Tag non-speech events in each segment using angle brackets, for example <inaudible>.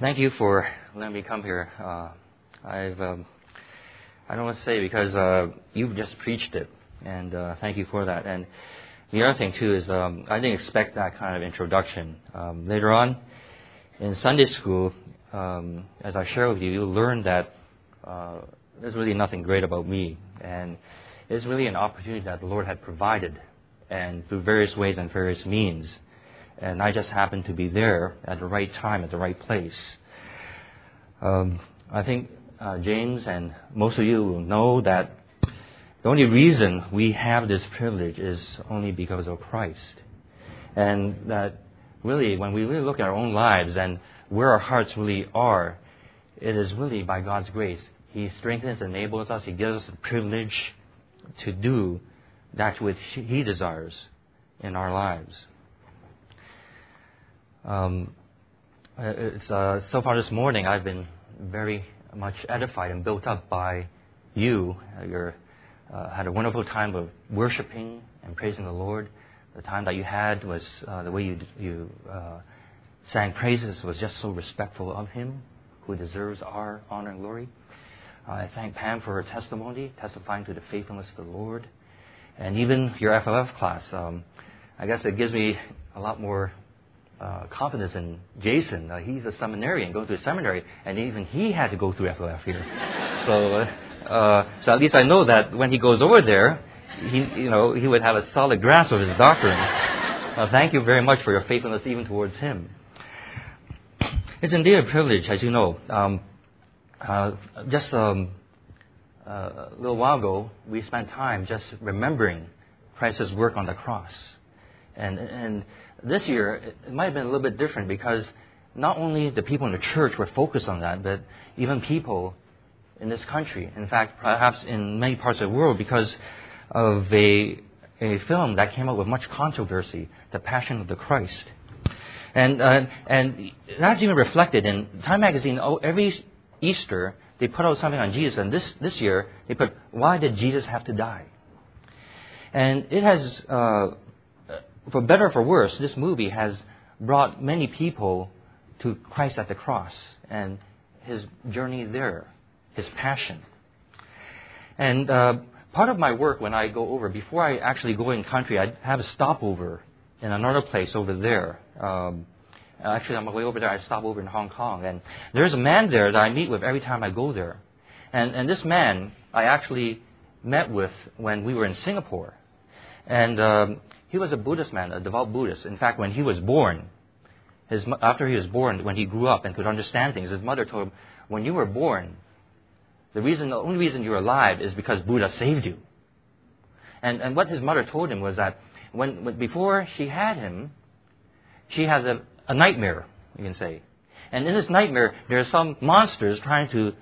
thank you for letting me come here. Uh, I've um, I don't want to say because uh, you just preached it, and uh, thank you for that. And the other thing too is um, I didn't expect that kind of introduction. Um, later on in Sunday school, um, as I share with you, you'll learn that uh, there's really nothing great about me, and it's really an opportunity that the Lord had provided, and through various ways and various means. And I just happened to be there at the right time, at the right place. Um, I think uh, James and most of you will know that the only reason we have this privilege is only because of Christ. And that really, when we really look at our own lives and where our hearts really are, it is really by God's grace. He strengthens, enables us, He gives us the privilege to do that which He desires in our lives. Um, uh, so far this morning, I've been very much edified and built up by you. You uh, had a wonderful time of worshiping and praising the Lord. The time that you had was uh, the way you, you uh, sang praises was just so respectful of Him, who deserves our honor and glory. I thank Pam for her testimony, testifying to the faithfulness of the Lord. And even your FLF class, um, I guess it gives me a lot more uh, confidence in Jason. Uh, he's a seminarian, going to a seminary, and even he had to go through FLF here. <laughs> so, uh, uh, so at least I know that when he goes over there, he, you know, he would have a solid grasp of his doctrine. <laughs> Uh, thank you very much for your faithfulness even towards him. It's indeed a privilege, as you know. Um, uh, just um, a little while ago, we spent time just remembering Christ's work on the cross, and and this year, it might have been a little bit different because not only the people in the church were focused on that, but even people in this country. In fact, perhaps in many parts of the world, because of a, a film that came out with much controversy, The Passion of the Christ. And, uh, and that's even reflected in Time magazine. Oh, every Easter, they put out something on Jesus. And this, this year, they put, Why did Jesus have to die? And it has uh, for better or for worse, this movie has brought many people to Christ at the cross and his journey there, his passion. And uh, part of my work when I go over, before I actually go in country, I have a stopover in another place over there. Um, actually, on my way over there, I stop over in Hong Kong. And there's a man there that I meet with every time I go there. And, and this man I actually met with when we were in Singapore. And um, he was a Buddhist man, a devout Buddhist. In fact, when he was born, his, after he was born, when he grew up and could understand things, his mother told him, when you were born, the reason, the only reason you're alive is because Buddha saved you. And, and what his mother told him was that when, when before she had him, she had a, a nightmare, you can say. And in this nightmare, there are some monsters trying to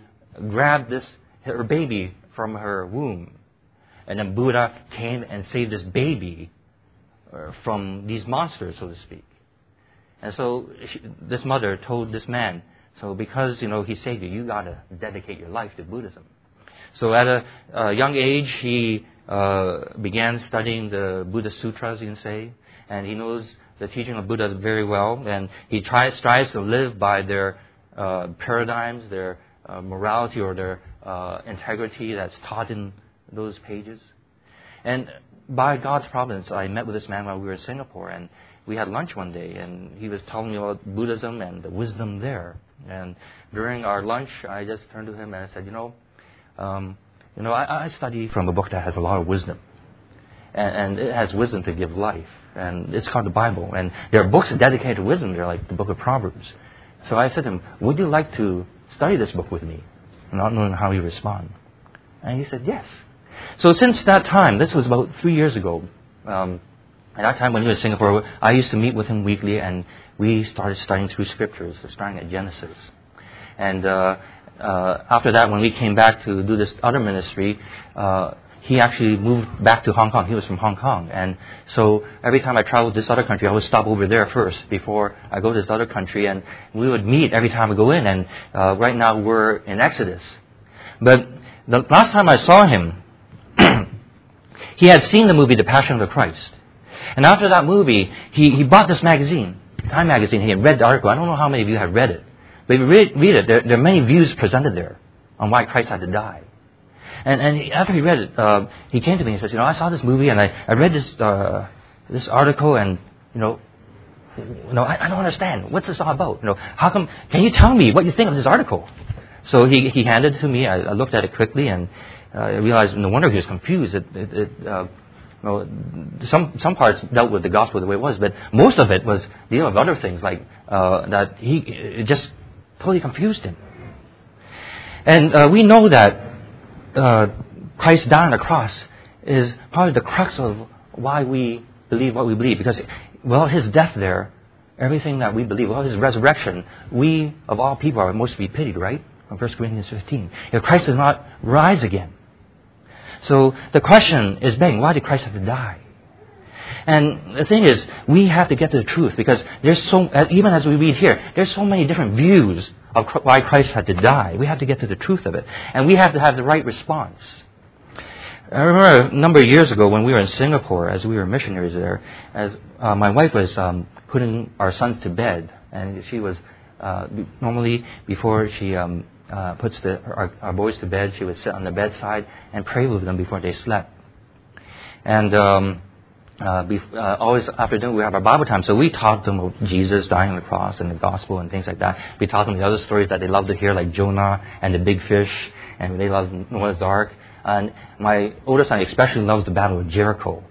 grab this her baby from her womb. And then Buddha came and saved this baby from these monsters, so to speak. And so she, this mother told this man, so because you know he saved you, you gotta dedicate your life to Buddhism. So at a, a young age, he uh, began studying the Buddha Sutras, you can say, and he knows the teaching of Buddha very well, and he tries strives to live by their uh, paradigms, their uh, morality or their uh, integrity that's taught in those pages. And by God's providence, I met with this man while we were in Singapore, and we had lunch one day, and he was telling me about Buddhism and the wisdom there. And during our lunch, I just turned to him and I said, you know, um, you know, I, I, study from a book that has a lot of wisdom, and, and, it has wisdom to give life, and it's called the Bible. And there are books dedicated to wisdom. They're like the Book of Proverbs. So I said to him, would you like to study this book with me? Not knowing how he would respond, and he said yes. So since that time, this was about three years ago, um, at that time when he was in Singapore, I used to meet with him weekly, and we started studying through scriptures, starting at Genesis. And uh, uh, after that, when we came back to do this other ministry, uh, he actually moved back to Hong Kong. He was from Hong Kong. And so every time I traveled to this other country, I would stop over there first before I go to this other country. And we would meet every time we go in. And uh, right now we're in Exodus. But the last time I saw him, he had seen the movie The Passion of the Christ. And after that movie, he, he bought this magazine, Time magazine. He had read the article. I don't know how many of you have read it. But if you read, read it, there, there, are many views presented there on why Christ had to die. And, and after he read it, uh, he came to me and says, you know, I saw this movie and I, I read this, uh, this article and, you know, you know, I, I don't understand. What's this all about? You know, how come, can you tell me what you think of this article? So he, he handed it to me. I, I looked at it quickly and I realized no wonder he was confused. It, it, it, uh, know, some some parts dealt with the gospel the way it was, but most of it was dealing with other things like uh, that. He it just totally confused him. And uh, we know that uh, Christ dying on the cross is probably the crux of why we believe what we believe, because well, his death there, everything that we believe, well, his resurrection, we of all people are most to be pitied, right? From 1 Corinthians 15. If Christ does not rise again, so the question is being, why did Christ have to die? And the thing is, we have to get to the truth because there's so, even as we read here, there's so many different views of why Christ had to die. We have to get to the truth of it. And we have to have the right response. I remember a number of years ago when we were in Singapore, as we were missionaries there, as uh, my wife was um, putting our sons to bed, and she was uh, normally before she um, uh, puts the, our, our, boys to bed, she would sit on the bedside and pray with them before they slept. And um, uh, uh, always after dinner we have our Bible time, so we taught them of Jesus dying on the cross and the gospel and things like that. We taught them the other stories that they love to hear, like Jonah and the big fish, and they love Noah's Ark. And my oldest son especially loves the Battle of Jericho.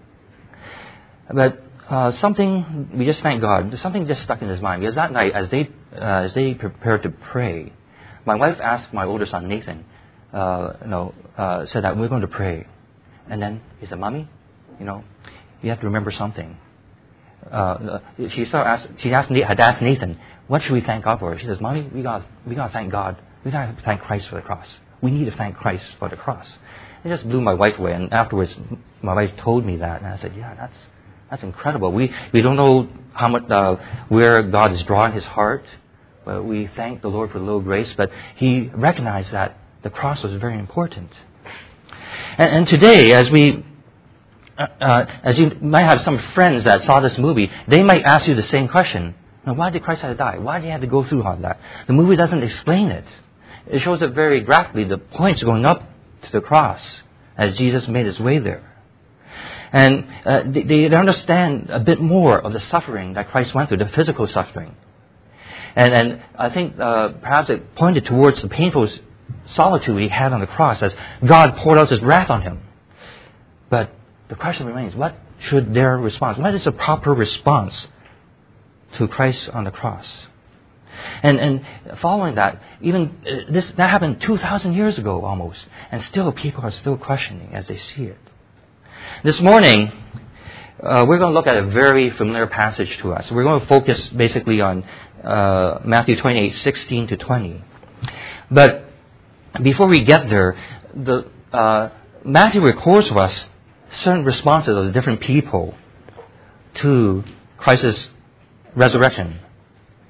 But uh, something we just thank God. Something just stuck in his mind because that night, as they uh, as they prepared to pray, my wife asked my older son, Nathan, uh, you know, uh, said that we're going to pray. And then he said, Mommy, you know, you have to remember something. Uh, she asked, she asked, had asked Nathan, what should we thank God for? She says, Mommy, we got, we got to thank God. We got to thank Christ for the cross. We need to thank Christ for the cross. It just blew my wife away. And afterwards, my wife told me that. And I said, yeah, that's, that's incredible. We, we don't know how much, uh, where God is drawing his heart we thank the Lord for the little grace, but he recognized that the cross was very important. And, and today, as we, uh, uh, as you might have some friends that saw this movie, they might ask you the same question. Now, why did Christ have to die? Why did he have to go through all that? The movie doesn't explain it. It shows it very graphically, the points going up to the cross as Jesus made his way there. And uh, they, they understand a bit more of the suffering that Christ went through, the physical suffering. And, and I think uh, perhaps it pointed towards the painful solitude he had on the cross as God poured out his wrath on him. But the question remains what should their response? What is the proper response to Christ on the cross? And, and following that, even uh, this, that happened 2,000 years ago almost, and still people are still questioning as they see it. This morning, uh, we're going to look at a very familiar passage to us. We're going to focus basically on uh, Matthew 28, 16 to 20. But before we get there, the, uh, Matthew records for us certain responses of different people to Christ's resurrection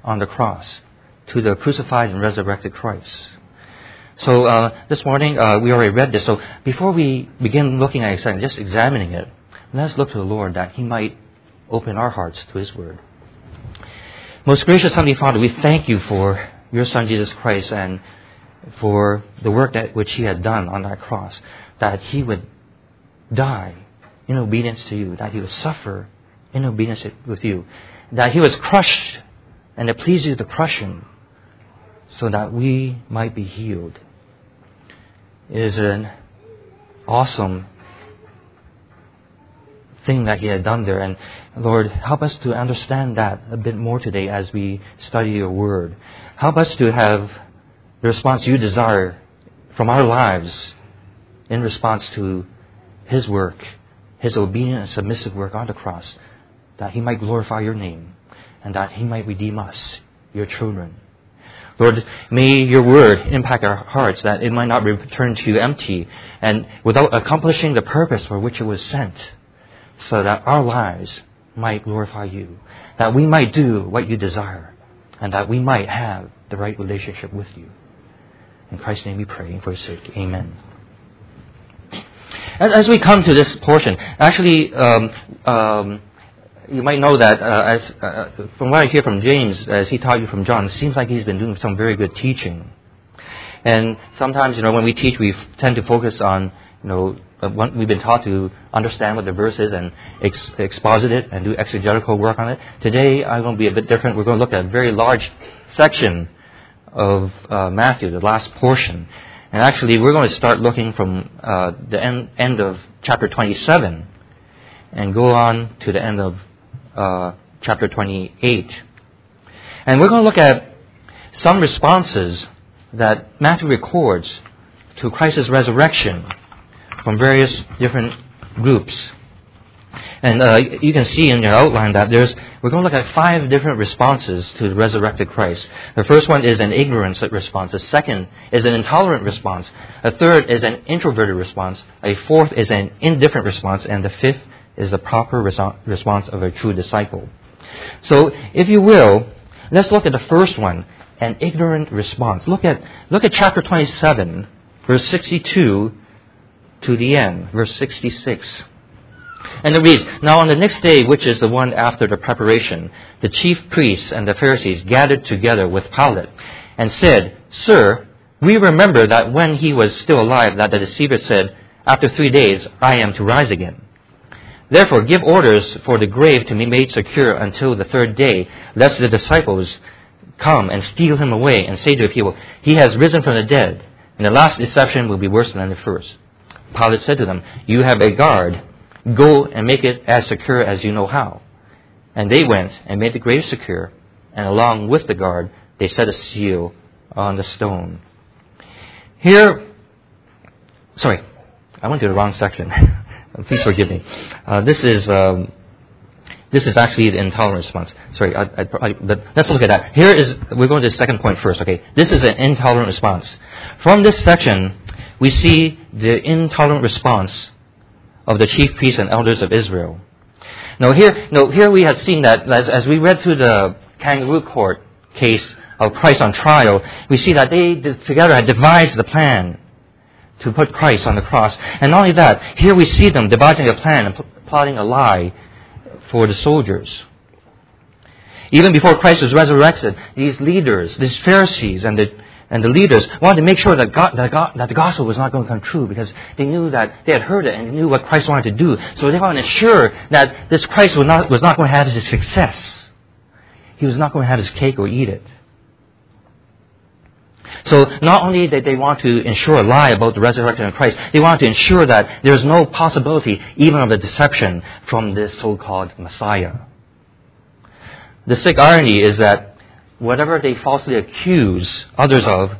on the cross, to the crucified and resurrected Christ. So uh, this morning uh, we already read this. So before we begin looking at it, just examining it, let's look to the Lord that He might open our hearts to His Word. Most gracious Heavenly Father, we thank you for your Son Jesus Christ and for the work that which He had done on that cross, that He would die in obedience to you, that He would suffer in obedience with you, that He was crushed and it pleased you to crush Him so that we might be healed. It is an awesome thing that He had done there. And Lord, help us to understand that a bit more today as we study your word. Help us to have the response you desire from our lives in response to His work, His obedient and submissive work on the cross, that He might glorify your name and that He might redeem us, your children. Lord, may your word impact our hearts that it might not return to you empty and without accomplishing the purpose for which it was sent so that our lives might glorify you, that we might do what you desire, and that we might have the right relationship with you. In Christ's name we pray for his sake. Amen. As, as we come to this portion, actually, um, um, you might know that uh, as, uh, from what I hear from James, as he taught you from John, it seems like he's been doing some very good teaching. And sometimes, you know, when we teach, we tend to focus on, you know, we've been taught to understand what the verse is and ex- exposit it and do exegetical work on it. Today, I'm going to be a bit different. We're going to look at a very large section of uh, Matthew, the last portion. And actually, we're going to start looking from uh, the end, end of chapter 27 and go on to the end of uh, chapter 28. And we're going to look at some responses that Matthew records to Christ's resurrection from various different groups. And uh, you can see in your outline that there's, we're going to look at five different responses to the resurrected Christ. The first one is an ignorance response. The second is an intolerant response. A third is an introverted response. A fourth is an indifferent response. And the fifth is the proper response of a true disciple. So, if you will, let's look at the first one, an ignorant response. Look at, look at chapter 27, verse 62 to the end, verse 66. And it reads, Now on the next day, which is the one after the preparation, the chief priests and the Pharisees gathered together with Pilate and said, Sir, we remember that when he was still alive, that the deceiver said, After three days I am to rise again. Therefore, give orders for the grave to be made secure until the third day, lest the disciples come and steal him away and say to the people, He has risen from the dead, and the last deception will be worse than the first. Pilate said to them, You have a guard. Go and make it as secure as you know how. And they went and made the grave secure, and along with the guard, they set a seal on the stone. Here, sorry, I went to the wrong section. <laughs> Please forgive me. Uh, this is um, this is actually the intolerant response. Sorry, I, I, I, but let's look at that. Here is we're going to the second point first. Okay, this is an intolerant response. From this section, we see the intolerant response of the chief priests and elders of Israel. Now here, now here we have seen that as, as we read through the kangaroo court case of Christ on trial, we see that they together had devised the plan to put Christ on the cross. And not only that, here we see them devising a plan and plotting a lie for the soldiers. Even before Christ was resurrected, these leaders, these Pharisees and the, and the leaders wanted to make sure that, God, that, God, that the gospel was not going to come true because they knew that they had heard it and knew what Christ wanted to do. So they wanted to ensure that this Christ was not, was not going to have his success. He was not going to have his cake or eat it. So not only did they want to ensure a lie about the resurrection of Christ, they wanted to ensure that there's no possibility even of a deception from this so-called Messiah. The sick irony is that whatever they falsely accuse others of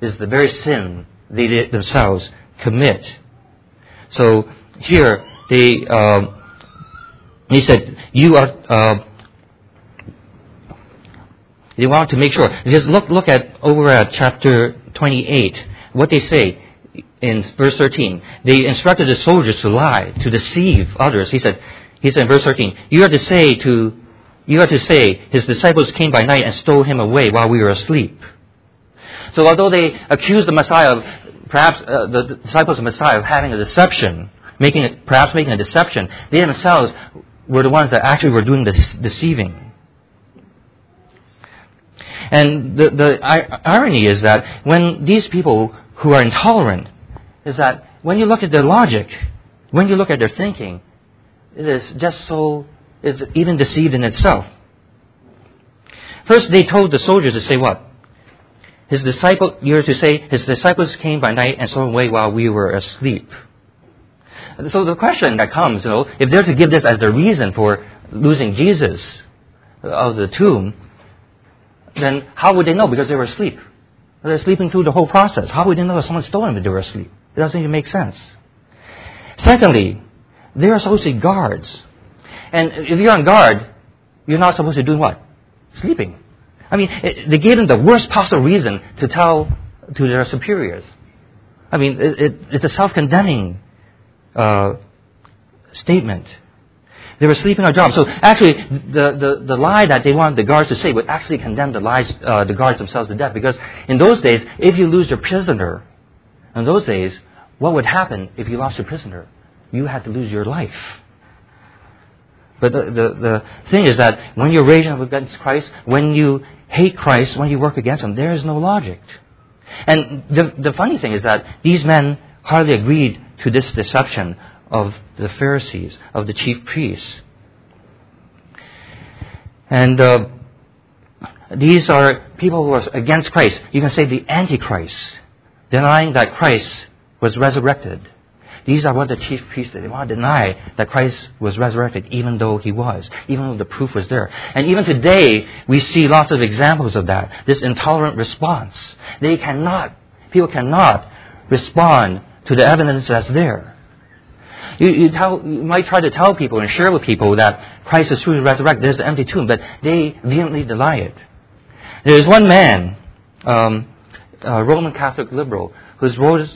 is the very sin they themselves commit. So here they uh, he said, "You are uh, they want to make sure. Just look, look at over at chapter 28, what they say in verse 13. They instructed the soldiers to lie, to deceive others. He said, he said in verse 13, you are to say to, you are to say, his disciples came by night and stole him away while we were asleep. So although they accused the Messiah of, perhaps uh, the disciples of Messiah of having a deception, making perhaps making a deception, they themselves were the ones that actually were doing the deceiving. And the, the irony is that when these people who are intolerant, is that when you look at their logic, when you look at their thinking, it is just so, it's even deceived in itself. First, they told the soldiers to say what? His disciple, you're to say, his disciples came by night and stole away while we were asleep. So the question that comes, you know, if they're to give this as the reason for losing Jesus of the tomb, then how would they know? Because they were asleep. They're sleeping through the whole process. How would they know if someone stole them if they were asleep? It doesn't even make sense. Secondly, they are supposed to be guards. And if you're on guard, you're not supposed to do what? Sleeping. I mean, it, they gave them the worst possible reason to tell to their superiors. I mean, it, it, it's a self-condemning uh, statement. They were sleeping on job. So actually, the, the, the lie that they wanted the guards to say would actually condemn the, lies, uh, the guards themselves to death. Because in those days, if you lose your prisoner, in those days, what would happen if you lost your prisoner? You had to lose your life. But the, the, the thing is that when you're raging against Christ, when you hate Christ, when you work against Him, there is no logic. And the, the funny thing is that these men hardly agreed to this deception of the Pharisees, of the chief priests. And uh, these are people who are against Christ. You can say the Antichrist, denying that Christ was resurrected. These are what the chief priests did. They want to deny that Christ was resurrected, even though he was, even though the proof was there. And even today, we see lots of examples of that. This intolerant response. They cannot, people cannot respond to the evidence that's there. You, you, tell, you might try to tell people and share with people that Christ is truly resurrected. There's the empty tomb, but they vehemently deny it. There's one man, um, a Roman Catholic liberal, who wrote,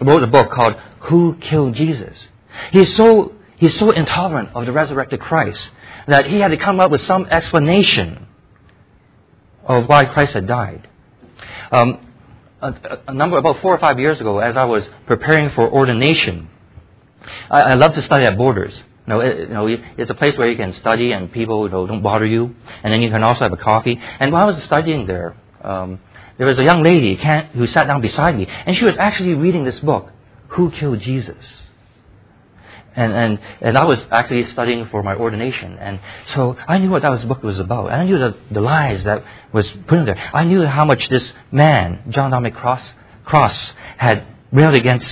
wrote a book called Who Killed Jesus? He's so, he's so intolerant of the resurrected Christ that he had to come up with some explanation of why Christ had died. Um, a, a, number, about four or five years ago, as I was preparing for ordination, I, I love to study at Borders. You know, it, you know, it's a place where you can study and people you know, don't bother you. And then you can also have a coffee. And while I was studying there, um, there was a young lady who sat down beside me, and she was actually reading this book, Who Killed Jesus? And, and, and I was actually studying for my ordination. And so I knew what that book was about. And I knew the, the lies that was put in there. I knew how much this man, John Dominic Cross, Cross had railed against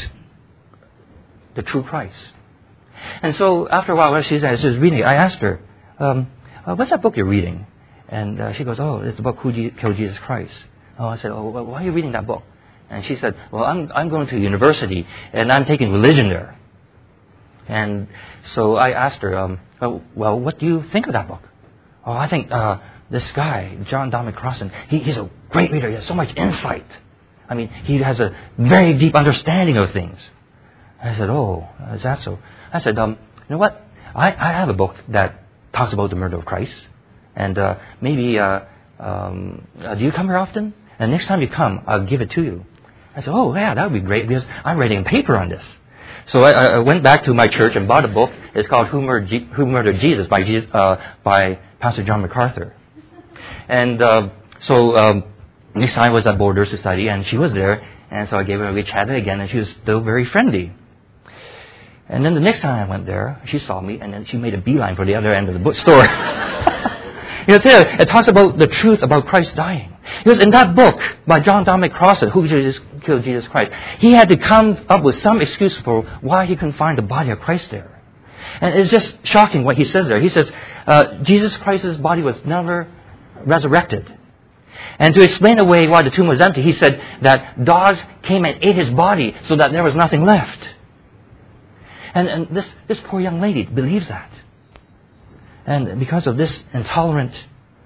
the true Christ. And so after a while, while she's, she was reading I asked her, um, uh, what's that book you're reading? And uh, she goes, oh, it's the book Who Killed Jesus Christ. Oh, I said, oh, well, why are you reading that book? And she said, well, I'm, I'm going to university and I'm taking religion there. And so I asked her, um, well, well, what do you think of that book? Oh, I think uh, this guy, John Dominic Crossan, he, he's a great reader. He has so much insight. I mean, he has a very deep understanding of things. I said, oh, is that so? I said, um, you know what? I, I have a book that talks about the murder of Christ. And uh, maybe, uh, um, uh, do you come here often? And next time you come, I'll give it to you. I said, oh, yeah, that would be great because I'm writing a paper on this. So I, I went back to my church and bought a book. It's called Who Murdered, Je- Who Murdered Jesus by, Jesus, uh, by Pastor John MacArthur. And uh, so um, time I was at Borders to study, and she was there. And so I gave her a wee chat again, and she was still very friendly. And then the next time I went there, she saw me, and then she made a beeline for the other end of the bookstore. <laughs> you know, it talks about the truth about Christ dying. Because in that book by John Dominic Crossan, who Jesus, killed Jesus Christ, he had to come up with some excuse for why he couldn't find the body of Christ there. And it's just shocking what he says there. He says, uh, Jesus Christ's body was never resurrected. And to explain away why the tomb was empty, he said that dogs came and ate his body so that there was nothing left. And, and this, this poor young lady believes that. And because of this intolerant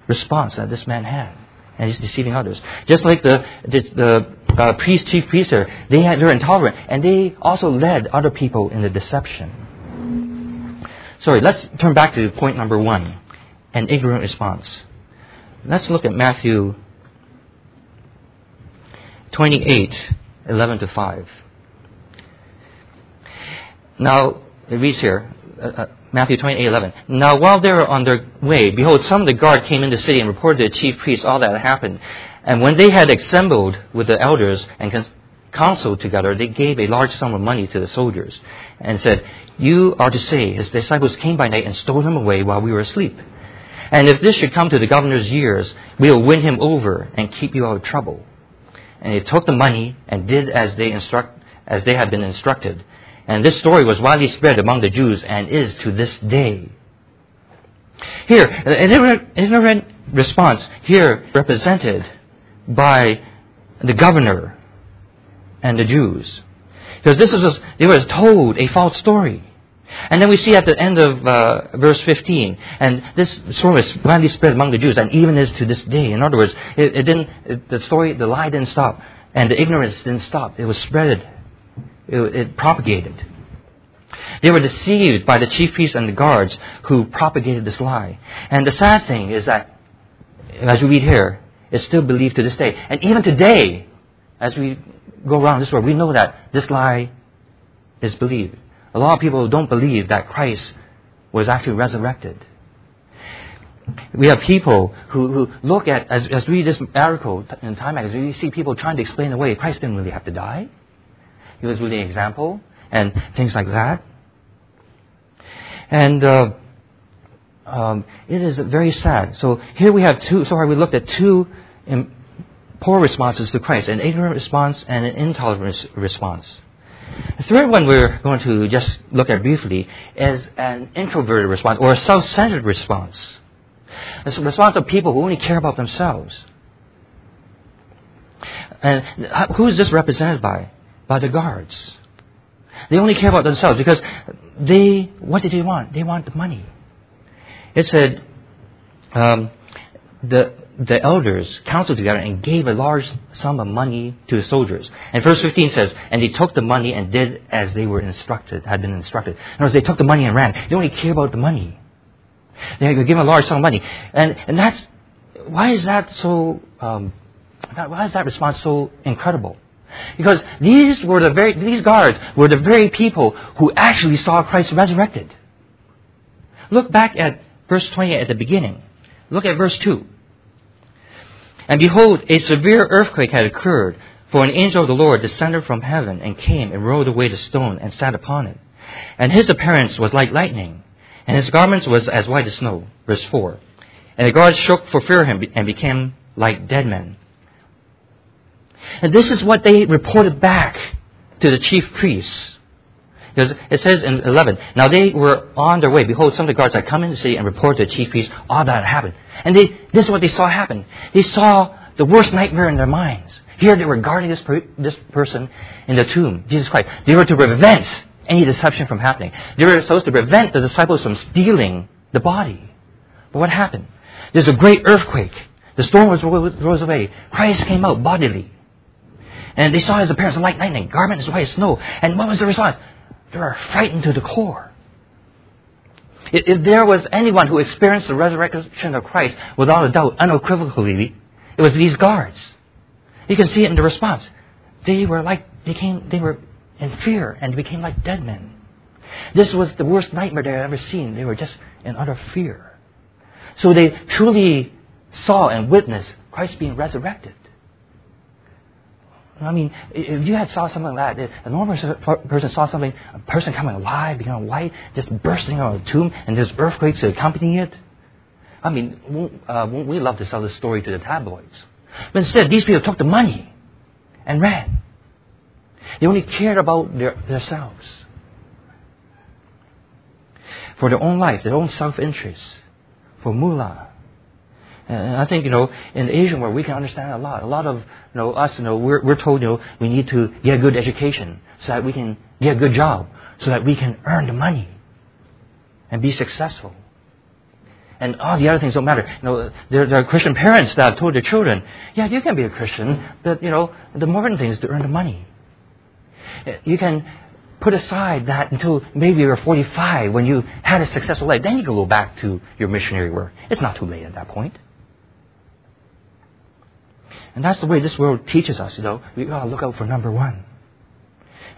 response that this man had, and he's deceiving others. Just like the, the, the uh, priest, chief priests they had, they're intolerant, and they also led other people in the deception. Sorry, let's turn back to point number one an ignorant response. Let's look at Matthew 28 11 to 5. Now, it reads here, uh, uh, Matthew 28, 11. Now, while they were on their way, behold, some of the guard came into the city and reported to the chief priests all that had happened. And when they had assembled with the elders and counseled together, they gave a large sum of money to the soldiers and said, You are to say, his disciples came by night and stole him away while we were asleep. And if this should come to the governor's ears, we will win him over and keep you out of trouble. And they took the money and did as they instruct, as they had been instructed. And this story was widely spread among the Jews and is to this day. Here, an ignorant response here represented by the governor and the Jews. Because this was, they were told a false story. And then we see at the end of uh, verse 15, and this story was widely spread among the Jews, and even is to this day. In other words, it, it didn't, it, the story, the lie didn't stop, and the ignorance didn't stop. It was spread it, it propagated. They were deceived by the chief priests and the guards who propagated this lie. And the sad thing is that, as we read here, it's still believed to this day. And even today, as we go around this world, we know that this lie is believed. A lot of people don't believe that Christ was actually resurrected. We have people who, who look at, as, as we read this article in Time magazine, we see people trying to explain away Christ didn't really have to die. He was really an example, and things like that. And uh, um, it is very sad. So here we have two, so far we looked at two um, poor responses to Christ an ignorant response and an intolerant response. The third one we're going to just look at briefly is an introverted response or a self centered response. It's a response of people who only care about themselves. And who is this represented by? By the guards. They only care about themselves because they, what did they want? They want the money. It said, um, the, the elders counseled together and gave a large sum of money to the soldiers. And verse 15 says, and they took the money and did as they were instructed, had been instructed. In other words, they took the money and ran. They only care about the money. They give a large sum of money. And, and that's, why is that so, um, why is that response so incredible? Because these were the very, these guards were the very people who actually saw Christ resurrected. Look back at verse 20 at the beginning. Look at verse 2. And behold, a severe earthquake had occurred, for an angel of the Lord descended from heaven and came and rolled away the stone and sat upon it. And his appearance was like lightning, and his garments was as white as snow. Verse 4. And the guards shook for fear of him and became like dead men. And this is what they reported back to the chief priests. Because it says in 11, now they were on their way. Behold, some of the guards had come in the city and reported to the chief priests all that had happened. And they, this is what they saw happen. They saw the worst nightmare in their minds. Here they were guarding this, per, this person in the tomb, Jesus Christ. They were to prevent any deception from happening. They were supposed to prevent the disciples from stealing the body. But what happened? There's a great earthquake. The storm was rose away. Christ came out bodily. And they saw his appearance like lightning, garment as white as snow. And what was the response? They were frightened to the core. If there was anyone who experienced the resurrection of Christ without a doubt, unequivocally, it was these guards. You can see it in the response. They were like, they came, they were in fear and became like dead men. This was the worst nightmare they had ever seen. They were just in utter fear. So they truly saw and witnessed Christ being resurrected. I mean, if you had saw something like that, a normal person saw something, a person coming alive, becoming white, just bursting out of a tomb, and there's earthquakes to accompany it. I mean, uh, we love to sell this story to the tabloids? But instead, these people took the money and ran. They only cared about their, themselves. For their own life, their own self-interest, for mullah, and I think, you know, in the Asian world, we can understand a lot. A lot of, you know, us, you know, we're, we're told, you know, we need to get a good education so that we can get a good job, so that we can earn the money and be successful. And all the other things don't matter. You know, there, there are Christian parents that have told their children, yeah, you can be a Christian, but, you know, the important thing is to earn the money. You can put aside that until maybe you're 45 when you had a successful life. Then you can go back to your missionary work. It's not too late at that point. And that's the way this world teaches us, you know. We gotta look out for number one.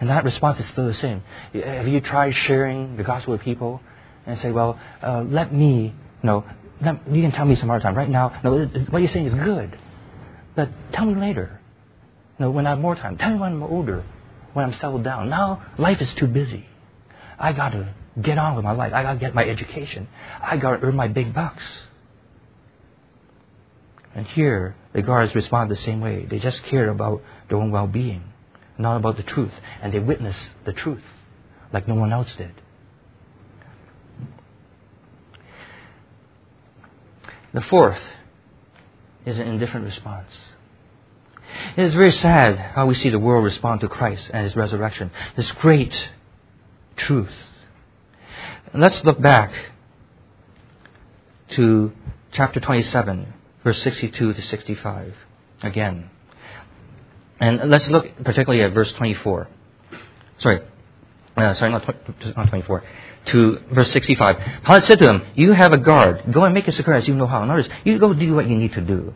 And that response is still the same. Have you tried sharing the gospel with people and say, well, uh, let me, you know, let, you can tell me some other time. Right now, no, what you're saying is good. But tell me later. You know, when I have more time. Tell me when I'm older, when I'm settled down. Now, life is too busy. I gotta get on with my life. I gotta get my education. I gotta earn my big bucks. And here, the guards respond the same way. They just care about their own well being, not about the truth. And they witness the truth like no one else did. The fourth is an indifferent response. It is very sad how we see the world respond to Christ and His resurrection, this great truth. Let's look back to chapter 27, verse 62 to 65 again. And let's look particularly at verse 24. Sorry, uh, sorry, not, not 24. To verse 65. Pilate said to him, You have a guard. Go and make it secure as you know how. Notice, you go do what you need to do.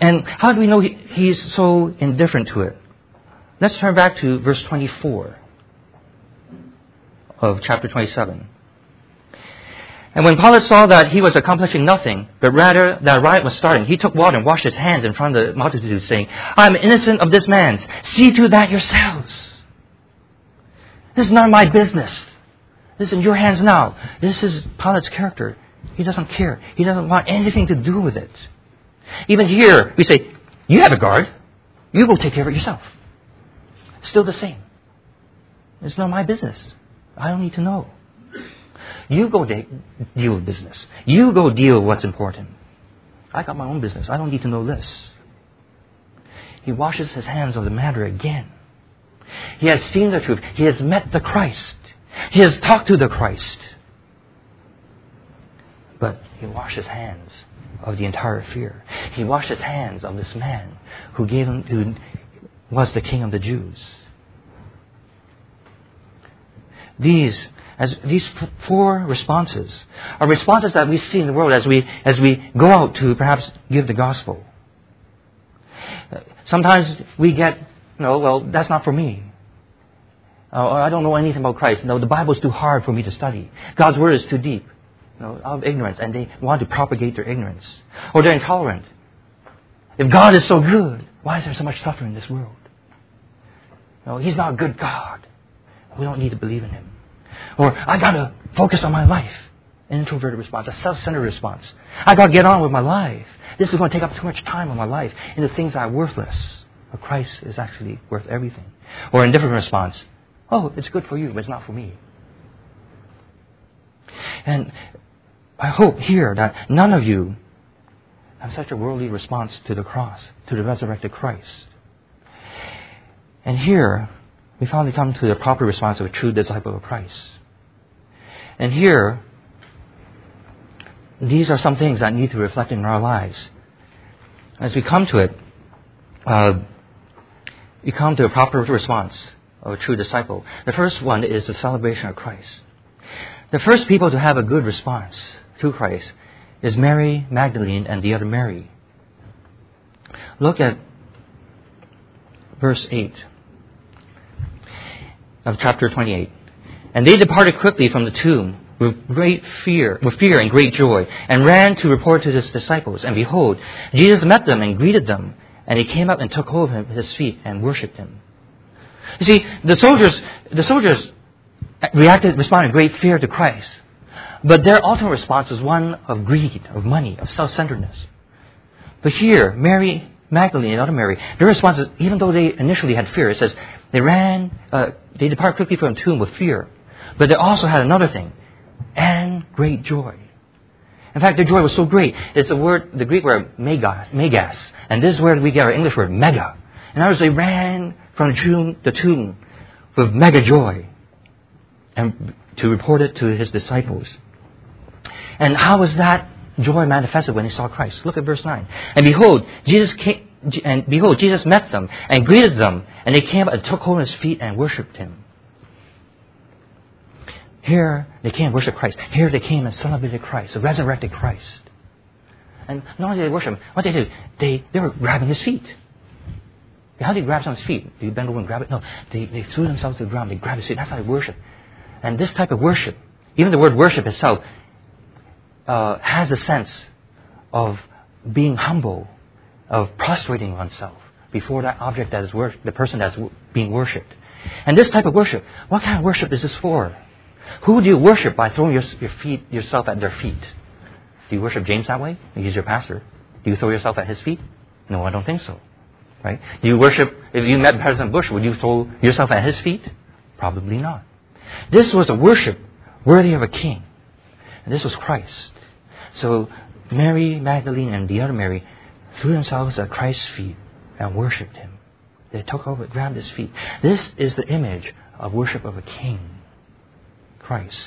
And how do we know he, he's so indifferent to it? Let's turn back to verse 24 of chapter 27. And when Pilate saw that he was accomplishing nothing, but rather that riot was starting, he took water and washed his hands in front of the multitude, saying, I am innocent of this man's. See to that yourselves. This is not my business. This is in your hands now. This is Pilate's character. He doesn't care. He doesn't want anything to do with it. Even here, we say, You have a guard. You go take care of it yourself. Still the same. It's not my business. I don't need to know. You go de- deal with business. You go deal with what's important. I got my own business. I don't need to know this. He washes his hands of the matter again. He has seen the truth. He has met the Christ. He has talked to the Christ. But he washed his hands of the entire fear. He washed his hands of this man who gave him, who was the king of the Jews. These as these four responses are responses that we see in the world as we, as we go out to perhaps give the gospel. Sometimes we get, no, well, that's not for me. Uh, or I don't know anything about Christ. No, the Bible is too hard for me to study. God's word is too deep. You know, of ignorance, and they want to propagate their ignorance. Or they're intolerant. If God is so good, why is there so much suffering in this world? No, He's not a good God. We don't need to believe in Him. Or I gotta focus on my life. An introverted response, a self-centered response. I gotta get on with my life. This is to take up too much time of my life into things that are worthless. But Christ is actually worth everything. Or a different response, oh, it's good for you, but it's not for me. And I hope here that none of you have such a worldly response to the cross, to the resurrected Christ. And here, we finally come to the proper response of a true disciple of Christ. And here, these are some things that need to reflect in our lives. As we come to it, uh, we come to a proper response of a true disciple. The first one is the celebration of Christ. The first people to have a good response to Christ is Mary Magdalene and the other Mary. Look at verse 8 of chapter 28. And they departed quickly from the tomb with great fear, with fear and great joy, and ran to report to his disciples. And behold, Jesus met them and greeted them. And he came up and took hold of his feet and worshipped him. You see, the soldiers, the soldiers reacted, responded in great fear to Christ. But their ultimate response was one of greed, of money, of self-centeredness. But here, Mary Magdalene and other Mary, their response is, even though they initially had fear, it says, they ran, uh, they departed quickly from the tomb with fear. But they also had another thing, and great joy. In fact, their joy was so great. It's the word, the Greek word megas, megas. And this is where we get our English word mega. In other words, they ran from the tomb, the tomb with mega joy and to report it to his disciples. And how was that joy manifested when they saw Christ? Look at verse 9. And behold, Jesus came, and behold, Jesus met them and greeted them, and they came and took hold of his feet and worshipped him. Here they came and worshiped Christ. Here they came and celebrated Christ, the resurrected Christ. And not only did they worship him, what they did, they, they were grabbing his feet. How did they grab someone's feet? Do you bend over and grab it? No. They, they threw themselves to the ground. They grabbed his feet. That's how they worship. And this type of worship, even the word worship itself, uh, has a sense of being humble of prostrating oneself before that object that is wor- the person that's being worshipped. And this type of worship, what kind of worship is this for? Who do you worship by throwing your, your feet, yourself at their feet? Do you worship James that way? He's your pastor. Do you throw yourself at his feet? No, I don't think so. Right? Do you worship, if you met President Bush, would you throw yourself at his feet? Probably not. This was a worship worthy of a king. And this was Christ. So Mary Magdalene and the other Mary threw themselves at Christ's feet and worshipped him. They took over, grabbed his feet. This is the image of worship of a king, Christ.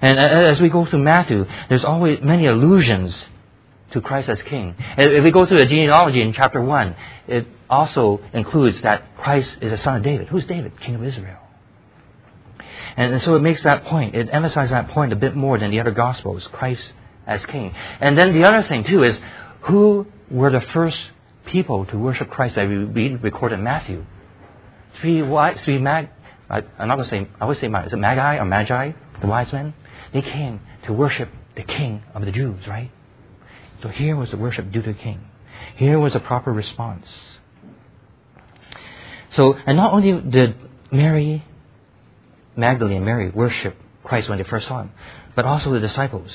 And as we go through Matthew, there's always many allusions to Christ as king. If we go through the genealogy in chapter 1, it also includes that Christ is a son of David. Who's David? King of Israel. And so it makes that point, it emphasizes that point a bit more than the other Gospels, Christ as king. And then the other thing, too, is who were the first people to worship Christ that we recorded in Matthew. Three wise, three mag, I, am not going to say, I always say, is it magi or magi, the wise men? They came to worship the king of the Jews, right? So here was the worship due to the king. Here was a proper response. So, and not only did Mary, Magdalene Mary worship Christ when they first saw him, but also the disciples.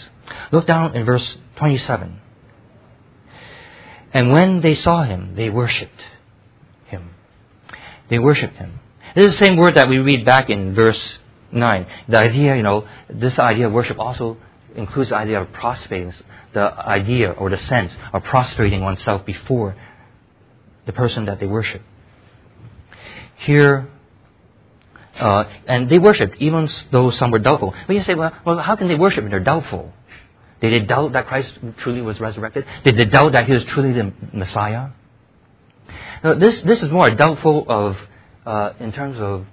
Look down in verse 27. And when they saw him, they worshipped him. They worshipped him. This is the same word that we read back in verse 9. The idea, you know, this idea of worship also includes the idea of prostrating, the idea or the sense of prostrating oneself before the person that they worship. Here, uh, and they worshipped even though some were doubtful. But you say, well, well, how can they worship if they're doubtful? Did they doubt that Christ truly was resurrected? Did they doubt that he was truly the Messiah? Now, this, this is more doubtful of, uh, in terms of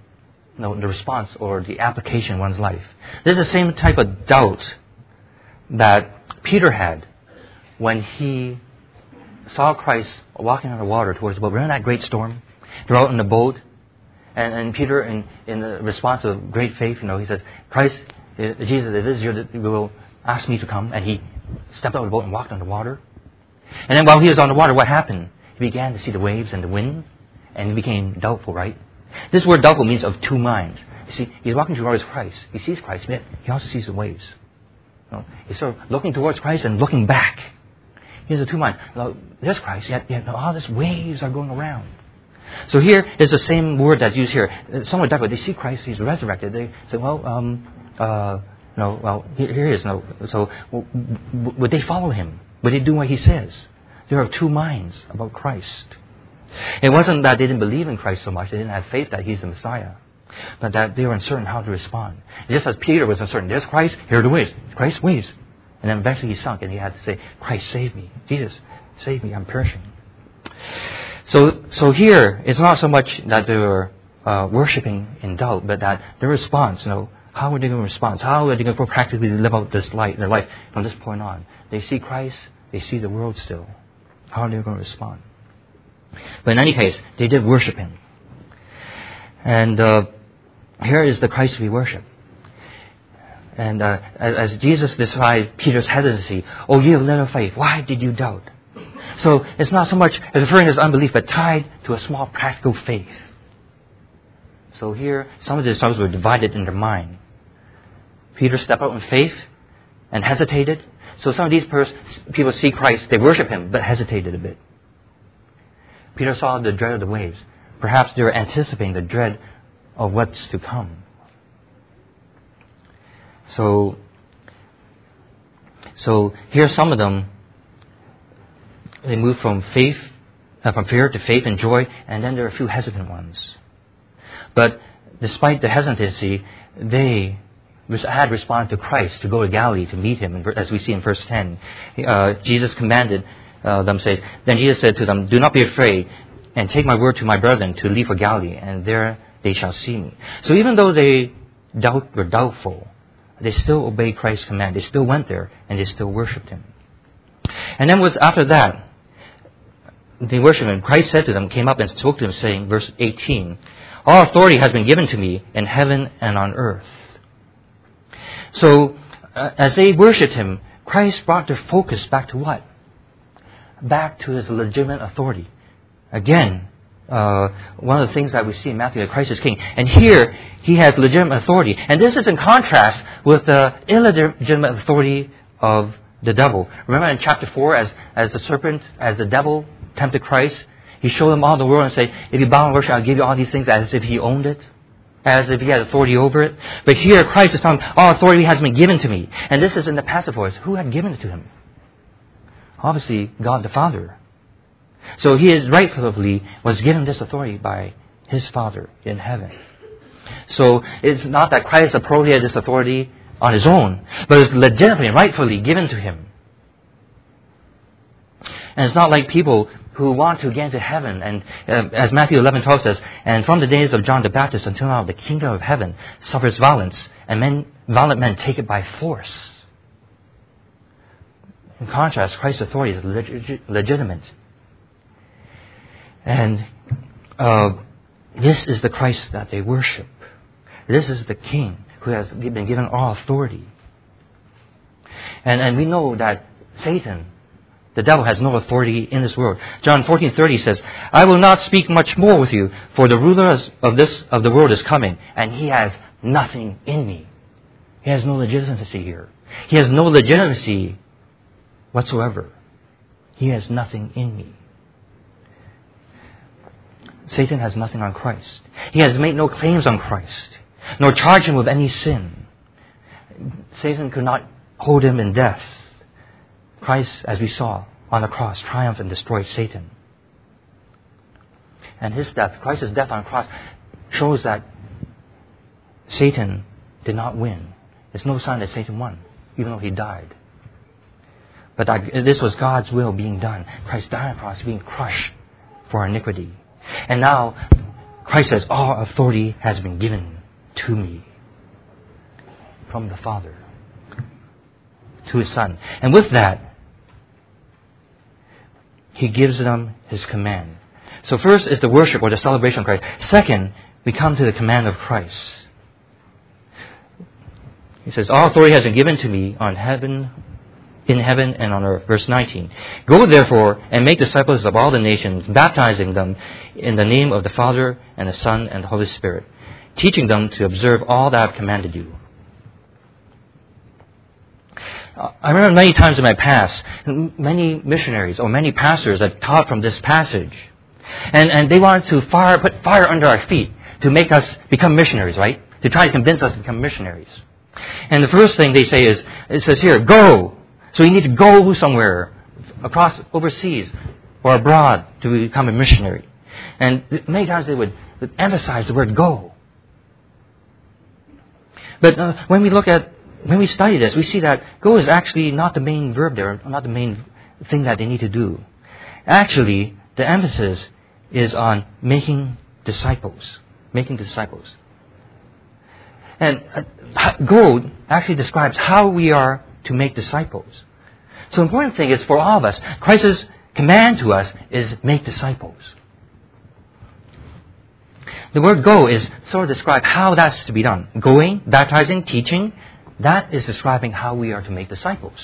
you know, the response or the application in one's life. This is the same type of doubt that Peter had when he saw Christ walking on the water towards the boat. Remember that great storm? They're out in the boat, and, and Peter, in, in the response of great faith, you know, he says, Christ, uh, Jesus, if this is your will, ask me to come. And he stepped out of the boat and walked on the water. And then while he was on the water, what happened? He began to see the waves and the wind, and he became doubtful, right? This word doubtful means of two minds. You see, he's walking towards Christ. He sees Christ, but he also sees the waves. You know, he's sort of looking towards Christ and looking back. He's a two minds. there's Christ, yet, yet all these waves are going around. So here is the same word that's used here. Someone doubtful. They see Christ, he's resurrected. They say, well, um, uh, no, well, here, here he is. No, so would they follow him? Would they do what he says? There are two minds about Christ. It wasn't that they didn't believe in Christ so much, they didn't have faith that He's the Messiah, but that they were uncertain how to respond. Just as Peter was uncertain, there's Christ, here are the waves. Christ waves. And then eventually he sunk and he had to say, Christ, save me. Jesus, save me, I'm perishing. So, so here, it's not so much that they were uh, worshiping in doubt, but that their response, you know, how are they going to respond? How are they going to practically live out this life, their life from this point on? They see Christ, they see the world still. How are they going to respond? But in any case, they did worship him. And uh, here is the Christ we worship. And uh, as, as Jesus described Peter's hesitancy, oh, you have little faith, why did you doubt? So it's not so much referring his unbelief, but tied to a small practical faith. So here, some of the disciples were divided in their mind. Peter stepped out in faith and hesitated. So some of these people see Christ, they worship him, but hesitated a bit. Peter saw the dread of the waves. Perhaps they were anticipating the dread of what's to come. So, so here some of them, they move from faith, uh, from fear to faith and joy, and then there are a few hesitant ones. But despite the hesitancy, they had responded to Christ to go to Galilee to meet him, as we see in verse 10. Uh, Jesus commanded uh, them say, Then Jesus said to them, Do not be afraid, and take my word to my brethren to leave for Galilee, and there they shall see me. So even though they doubt were doubtful, they still obeyed Christ's command. They still went there, and they still worshipped him. And then with after that, they worshiped him. Christ said to them, came up and spoke to them, saying, verse 18, All authority has been given to me in heaven and on earth. So, uh, as they worshipped him, Christ brought their focus back to what? back to his legitimate authority. Again, uh, one of the things that we see in Matthew that Christ is king. And here, he has legitimate authority. And this is in contrast with the illegitimate authority of the devil. Remember in chapter 4, as, as the serpent, as the devil tempted Christ, he showed him all the world and said, If you bow and worship, I'll give you all these things as if he owned it. As if he had authority over it. But here, Christ is telling, all authority has been given to me. And this is in the passive voice. Who had given it to him? obviously God the Father. So he is rightfully was given this authority by his Father in heaven. So it's not that Christ appropriated this authority on his own, but it's legitimately and rightfully given to him. And it's not like people who want to get into heaven, and uh, as Matthew 11, 12 says, and from the days of John the Baptist until now, the kingdom of heaven suffers violence, and men, violent men take it by force. In contrast, Christ's authority is leg- legitimate. And uh, this is the Christ that they worship. This is the King who has been given all authority. And, and we know that Satan, the devil, has no authority in this world. John 14:30 says, "I will not speak much more with you, for the ruler of this of the world is coming, and he has nothing in me." He has no legitimacy here. He has no legitimacy whatsoever. He has nothing in me. Satan has nothing on Christ. He has made no claims on Christ, nor charged him with any sin. Satan could not hold him in death. Christ, as we saw on the cross, triumphed and destroyed Satan. And his death, Christ's death on the cross, shows that Satan did not win. It's no sign that Satan won, even though he died. But this was God's will being done. Christ died on the cross, being crushed for iniquity. And now, Christ says, All authority has been given to me from the Father to his Son. And with that, he gives them his command. So first is the worship or the celebration of Christ. Second, we come to the command of Christ. He says, All authority has been given to me on heaven in heaven and on earth. Verse 19. Go therefore and make disciples of all the nations, baptizing them in the name of the Father and the Son and the Holy Spirit, teaching them to observe all that I've commanded you. I remember many times in my past, many missionaries or many pastors have taught from this passage. And, and they wanted to fire, put fire under our feet to make us become missionaries, right? To try to convince us to become missionaries. And the first thing they say is, it says here, go, so you need to go somewhere across overseas or abroad to become a missionary. And many times they would emphasize the word go. But uh, when we look at, when we study this, we see that go is actually not the main verb there, not the main thing that they need to do. Actually, the emphasis is on making disciples. Making disciples. And uh, go actually describes how we are to make disciples. So the important thing is for all of us, Christ's command to us is make disciples. The word go is sort of describe how that's to be done. Going, baptizing, teaching, that is describing how we are to make disciples.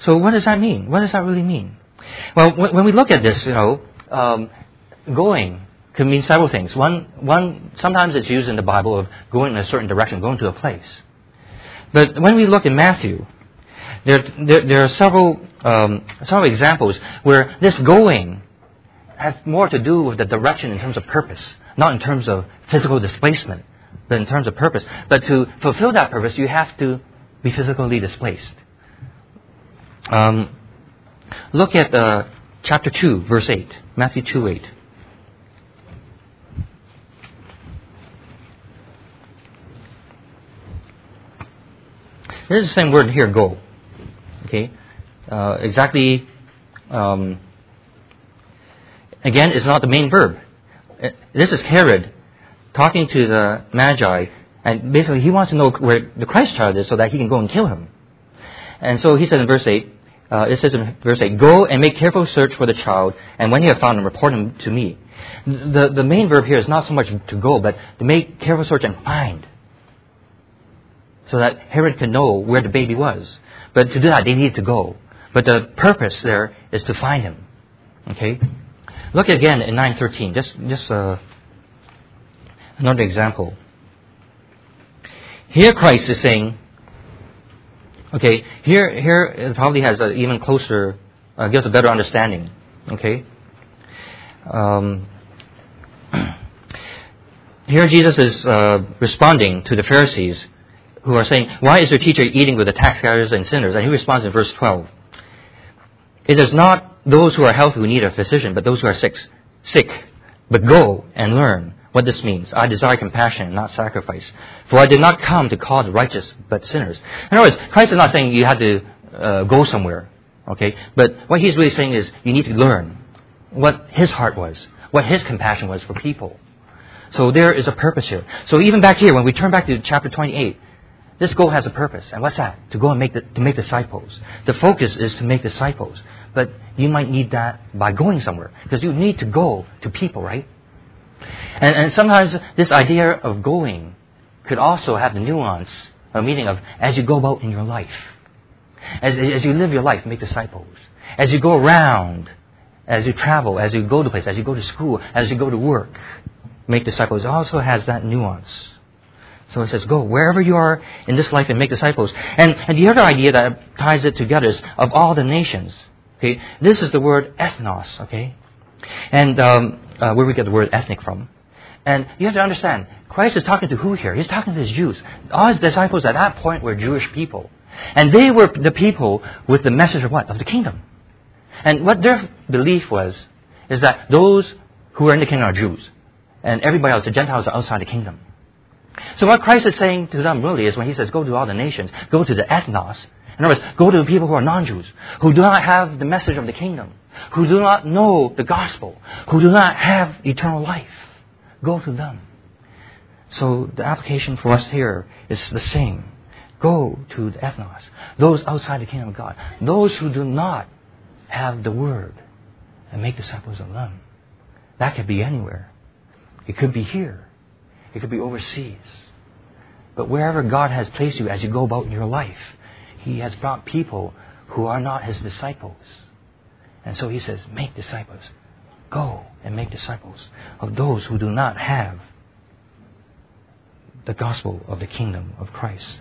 So what does that mean? What does that really mean? Well, when we look at this, you know, um, going can mean several things. One, one, sometimes it's used in the Bible of going in a certain direction, going to a place. But when we look in Matthew, there, there, there are several, um, several examples where this going has more to do with the direction in terms of purpose, not in terms of physical displacement, in terms of purpose. But to fulfill that purpose, you have to be physically displaced. Um, look at uh, chapter 2, verse 8, Matthew 2 8. This is the same word here, go. Okay? Uh, exactly. Um, again, it's not the main verb. Uh, this is Herod talking to the Magi, and basically he wants to know where the Christ child is so that he can go and kill him. And so he says in verse 8, uh, it says in verse 8, Go and make careful search for the child, and when you have found him, report him to me. The, the main verb here is not so much to go, but to make careful search and find so that Herod could know where the baby was. But to do that, they needed to go. But the purpose there is to find him. Okay? Look again in 913. Just, just uh, another example. Here Christ is saying, okay, here, here it probably has an even closer, uh, gives a better understanding. Okay? Um, <clears throat> here Jesus is uh, responding to the Pharisees who are saying, Why is your teacher eating with the tax gatherers and sinners? And he responds in verse 12 It is not those who are healthy who need a physician, but those who are sick. sick. But go and learn what this means. I desire compassion, not sacrifice. For I did not come to call the righteous, but sinners. In other words, Christ is not saying you have to uh, go somewhere. Okay? But what he's really saying is you need to learn what his heart was, what his compassion was for people. So there is a purpose here. So even back here, when we turn back to chapter 28, this goal has a purpose. And what's that? To go and make the, to make disciples. The focus is to make disciples. But you might need that by going somewhere. Because you need to go to people, right? And, and sometimes this idea of going could also have the nuance a meaning of as you go about in your life. As, as you live your life, make disciples. As you go around, as you travel, as you go to places, as you go to school, as you go to work, make disciples. It also has that nuance. So it says, go wherever you are in this life and make disciples. And, and the other idea that ties it together is of all the nations. Okay, this is the word ethnos. Okay, and um, uh, where we get the word ethnic from. And you have to understand, Christ is talking to who here? He's talking to his Jews. All his disciples at that point were Jewish people. And they were the people with the message of what? Of the kingdom. And what their belief was, is that those who are in the kingdom are Jews. And everybody else, the Gentiles, are outside the kingdom. So what Christ is saying to them really is when he says, go to all the nations, go to the ethnos. In other words, go to the people who are non-Jews, who do not have the message of the kingdom, who do not know the gospel, who do not have eternal life. Go to them. So the application for us here is the same. Go to the ethnos, those outside the kingdom of God, those who do not have the word, and make disciples of them. That could be anywhere. It could be here. It could be overseas. But wherever God has placed you as you go about in your life, He has brought people who are not His disciples. And so He says, make disciples. Go and make disciples of those who do not have the gospel of the kingdom of Christ.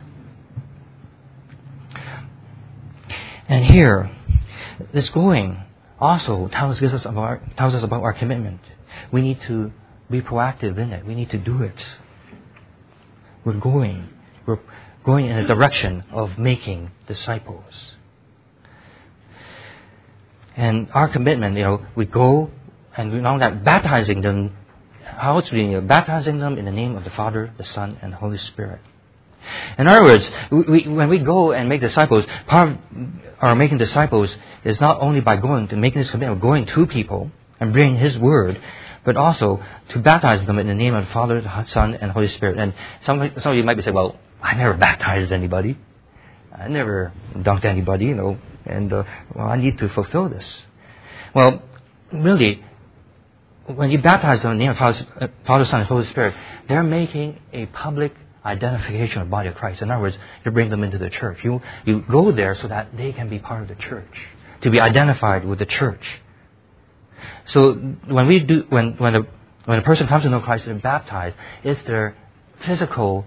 And here, this going also tells us, about, tells us about our commitment. We need to be proactive in it. We need to do it. We're going. We're going in the direction of making disciples. And our commitment, you know, we go and we know that baptizing them, how it's being baptizing them in the name of the Father, the Son, and the Holy Spirit. In other words, we, when we go and make disciples, part of our making disciples is not only by going to making this commitment, going to people and bringing His Word, but also to baptize them in the name of the Father, the Son, and Holy Spirit. And some, some of you might be saying, well, I never baptized anybody. I never dunked anybody, you know, and uh, well, I need to fulfill this. Well, really, when you baptize them in the name of Father, uh, Father, Son, and Holy Spirit, they're making a public identification of the body of Christ. In other words, you bring them into the church. You, you go there so that they can be part of the church, to be identified with the church. So when we do, when, when, a, when a person comes to know Christ and baptized, it's their physical,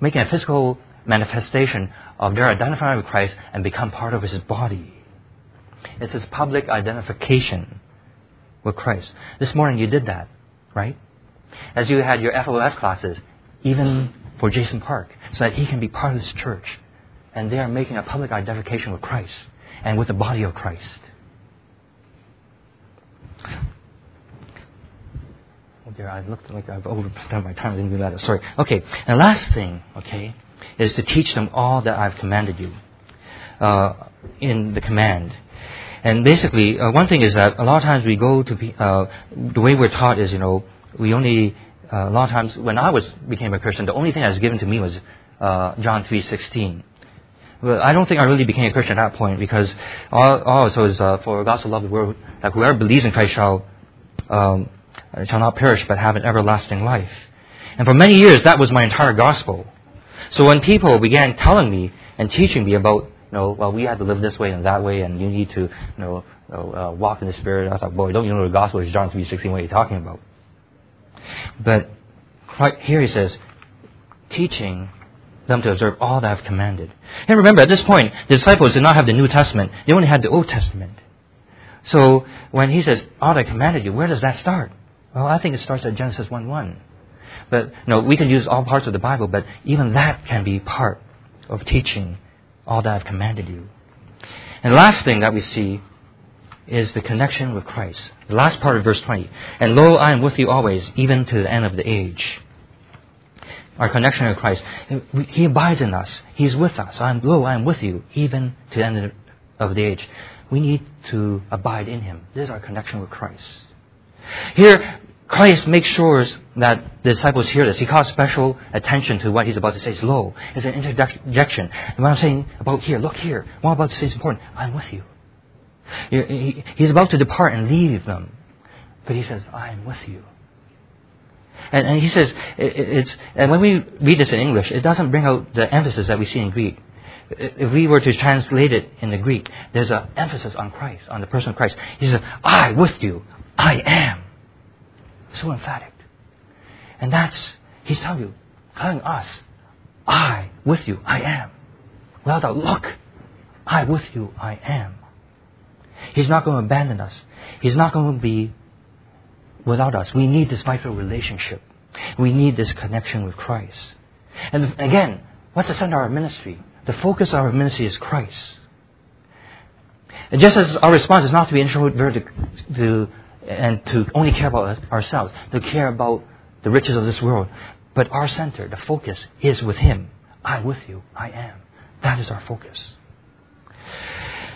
making a physical manifestation of their identifying with Christ and become part of His body. It's His public identification with Christ. This morning you did that, right? As you had your FOF classes, even for Jason Park so that he can be part of this church. And they are making a public identification with Christ and with the body of Christ. Oh dear, I looked like I've overdone my time. I didn't do that. Sorry. Okay. And the last thing, okay, is to teach them all that I've commanded you uh, in the command. And basically, uh, one thing is that a lot of times we go to, uh, the way we're taught is, you know, we only uh, a lot of times when I was became a Christian, the only thing that was given to me was uh, John three sixteen. But I don't think I really became a Christian at that point because all, all it was uh, for God so loved the world that whoever believes in Christ shall um, shall not perish but have an everlasting life. And for many years, that was my entire gospel. So when people began telling me and teaching me about, you know, well, we have to live this way and that way, and you need to, you know, uh, walk in the Spirit, I thought, boy, don't you know the gospel is John three sixteen? What are you talking about? But here he says, teaching them to observe all that I've commanded. And remember, at this point, the disciples did not have the New Testament. They only had the Old Testament. So when he says, all that I commanded you, where does that start? Well, I think it starts at Genesis 1 1. But, know, we can use all parts of the Bible, but even that can be part of teaching all that I've commanded you. And the last thing that we see is the connection with Christ. The last part of verse 20. And lo, I am with you always, even to the end of the age. Our connection with Christ. He abides in us. He's with us. I am, lo, I am with you, even to the end of the age. We need to abide in Him. This is our connection with Christ. Here, Christ makes sure that the disciples hear this. He calls special attention to what he's about to say. It's lo. It's an interjection. And what I'm saying about here, look here. What I'm about to say is important. I'm with you. He's about to depart and leave them. But he says, I am with you. And, and he says, it, it's, and when we read this in English, it doesn't bring out the emphasis that we see in Greek. If we were to translate it in the Greek, there's an emphasis on Christ, on the person of Christ. He says, I with you, I am. So emphatic. And that's, he's telling you, telling us, I with you, I am. Without a look, I with you, I am. He's not going to abandon us. He's not going to be without us. We need this vital relationship. We need this connection with Christ. And again, what's the center of our ministry? The focus of our ministry is Christ. And just as our response is not to be introverted to, and to only care about ourselves, to care about the riches of this world, but our center, the focus, is with Him. I with you, I am. That is our focus.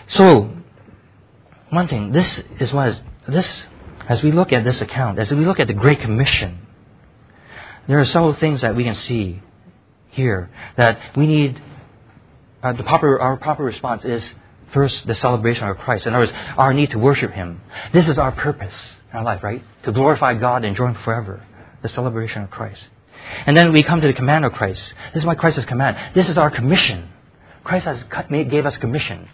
So, one thing, this is what is, this, as we look at this account, as we look at the Great Commission, there are several things that we can see here that we need, uh, the proper, our proper response is first the celebration of Christ. In other words, our need to worship Him. This is our purpose in our life, right? To glorify God and Him forever. The celebration of Christ. And then we come to the command of Christ. This is why Christ has command. This is our commission. Christ has gave us commission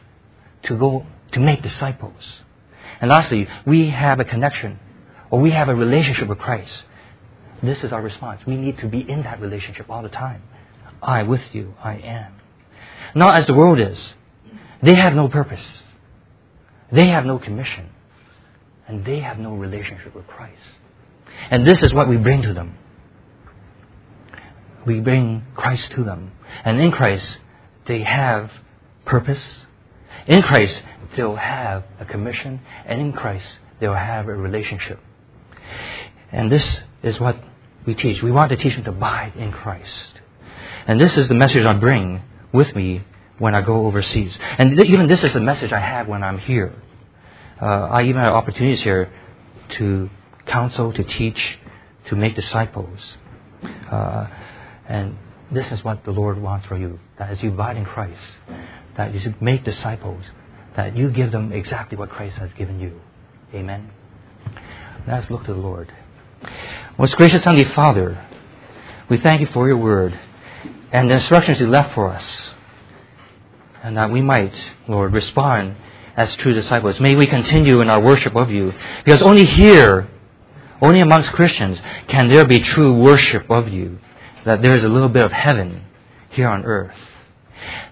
to go to make disciples. And lastly, we have a connection or we have a relationship with Christ. This is our response. We need to be in that relationship all the time. I with you, I am. Not as the world is. They have no purpose. They have no commission. And they have no relationship with Christ. And this is what we bring to them. We bring Christ to them. And in Christ, they have purpose. In Christ, they'll have a commission. And in Christ, they'll have a relationship. And this is what we teach. We want to teach them to abide in Christ. And this is the message I bring with me when I go overseas. And th- even this is the message I have when I'm here. Uh, I even have opportunities here to counsel, to teach, to make disciples. Uh, and this is what the Lord wants for you. That as you abide in Christ, that you should make disciples, that you give them exactly what Christ has given you. Amen. Let's look to the Lord. Most gracious Heavenly Father, we thank you for your word and the instructions you left for us. And that we might, Lord, respond as true disciples. May we continue in our worship of you. Because only here, only amongst Christians, can there be true worship of you. That there is a little bit of heaven here on earth.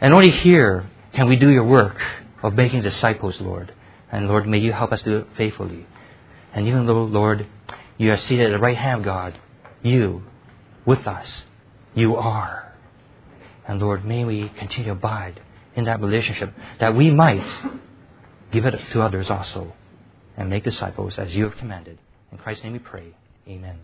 And only here can we do your work of making disciples, Lord. And Lord, may you help us do it faithfully. And even though, Lord, you are seated at the right hand of God, you, with us, you are. And Lord, may we continue to abide in that relationship that we might give it to others also and make disciples as you have commanded. In Christ's name we pray. Amen.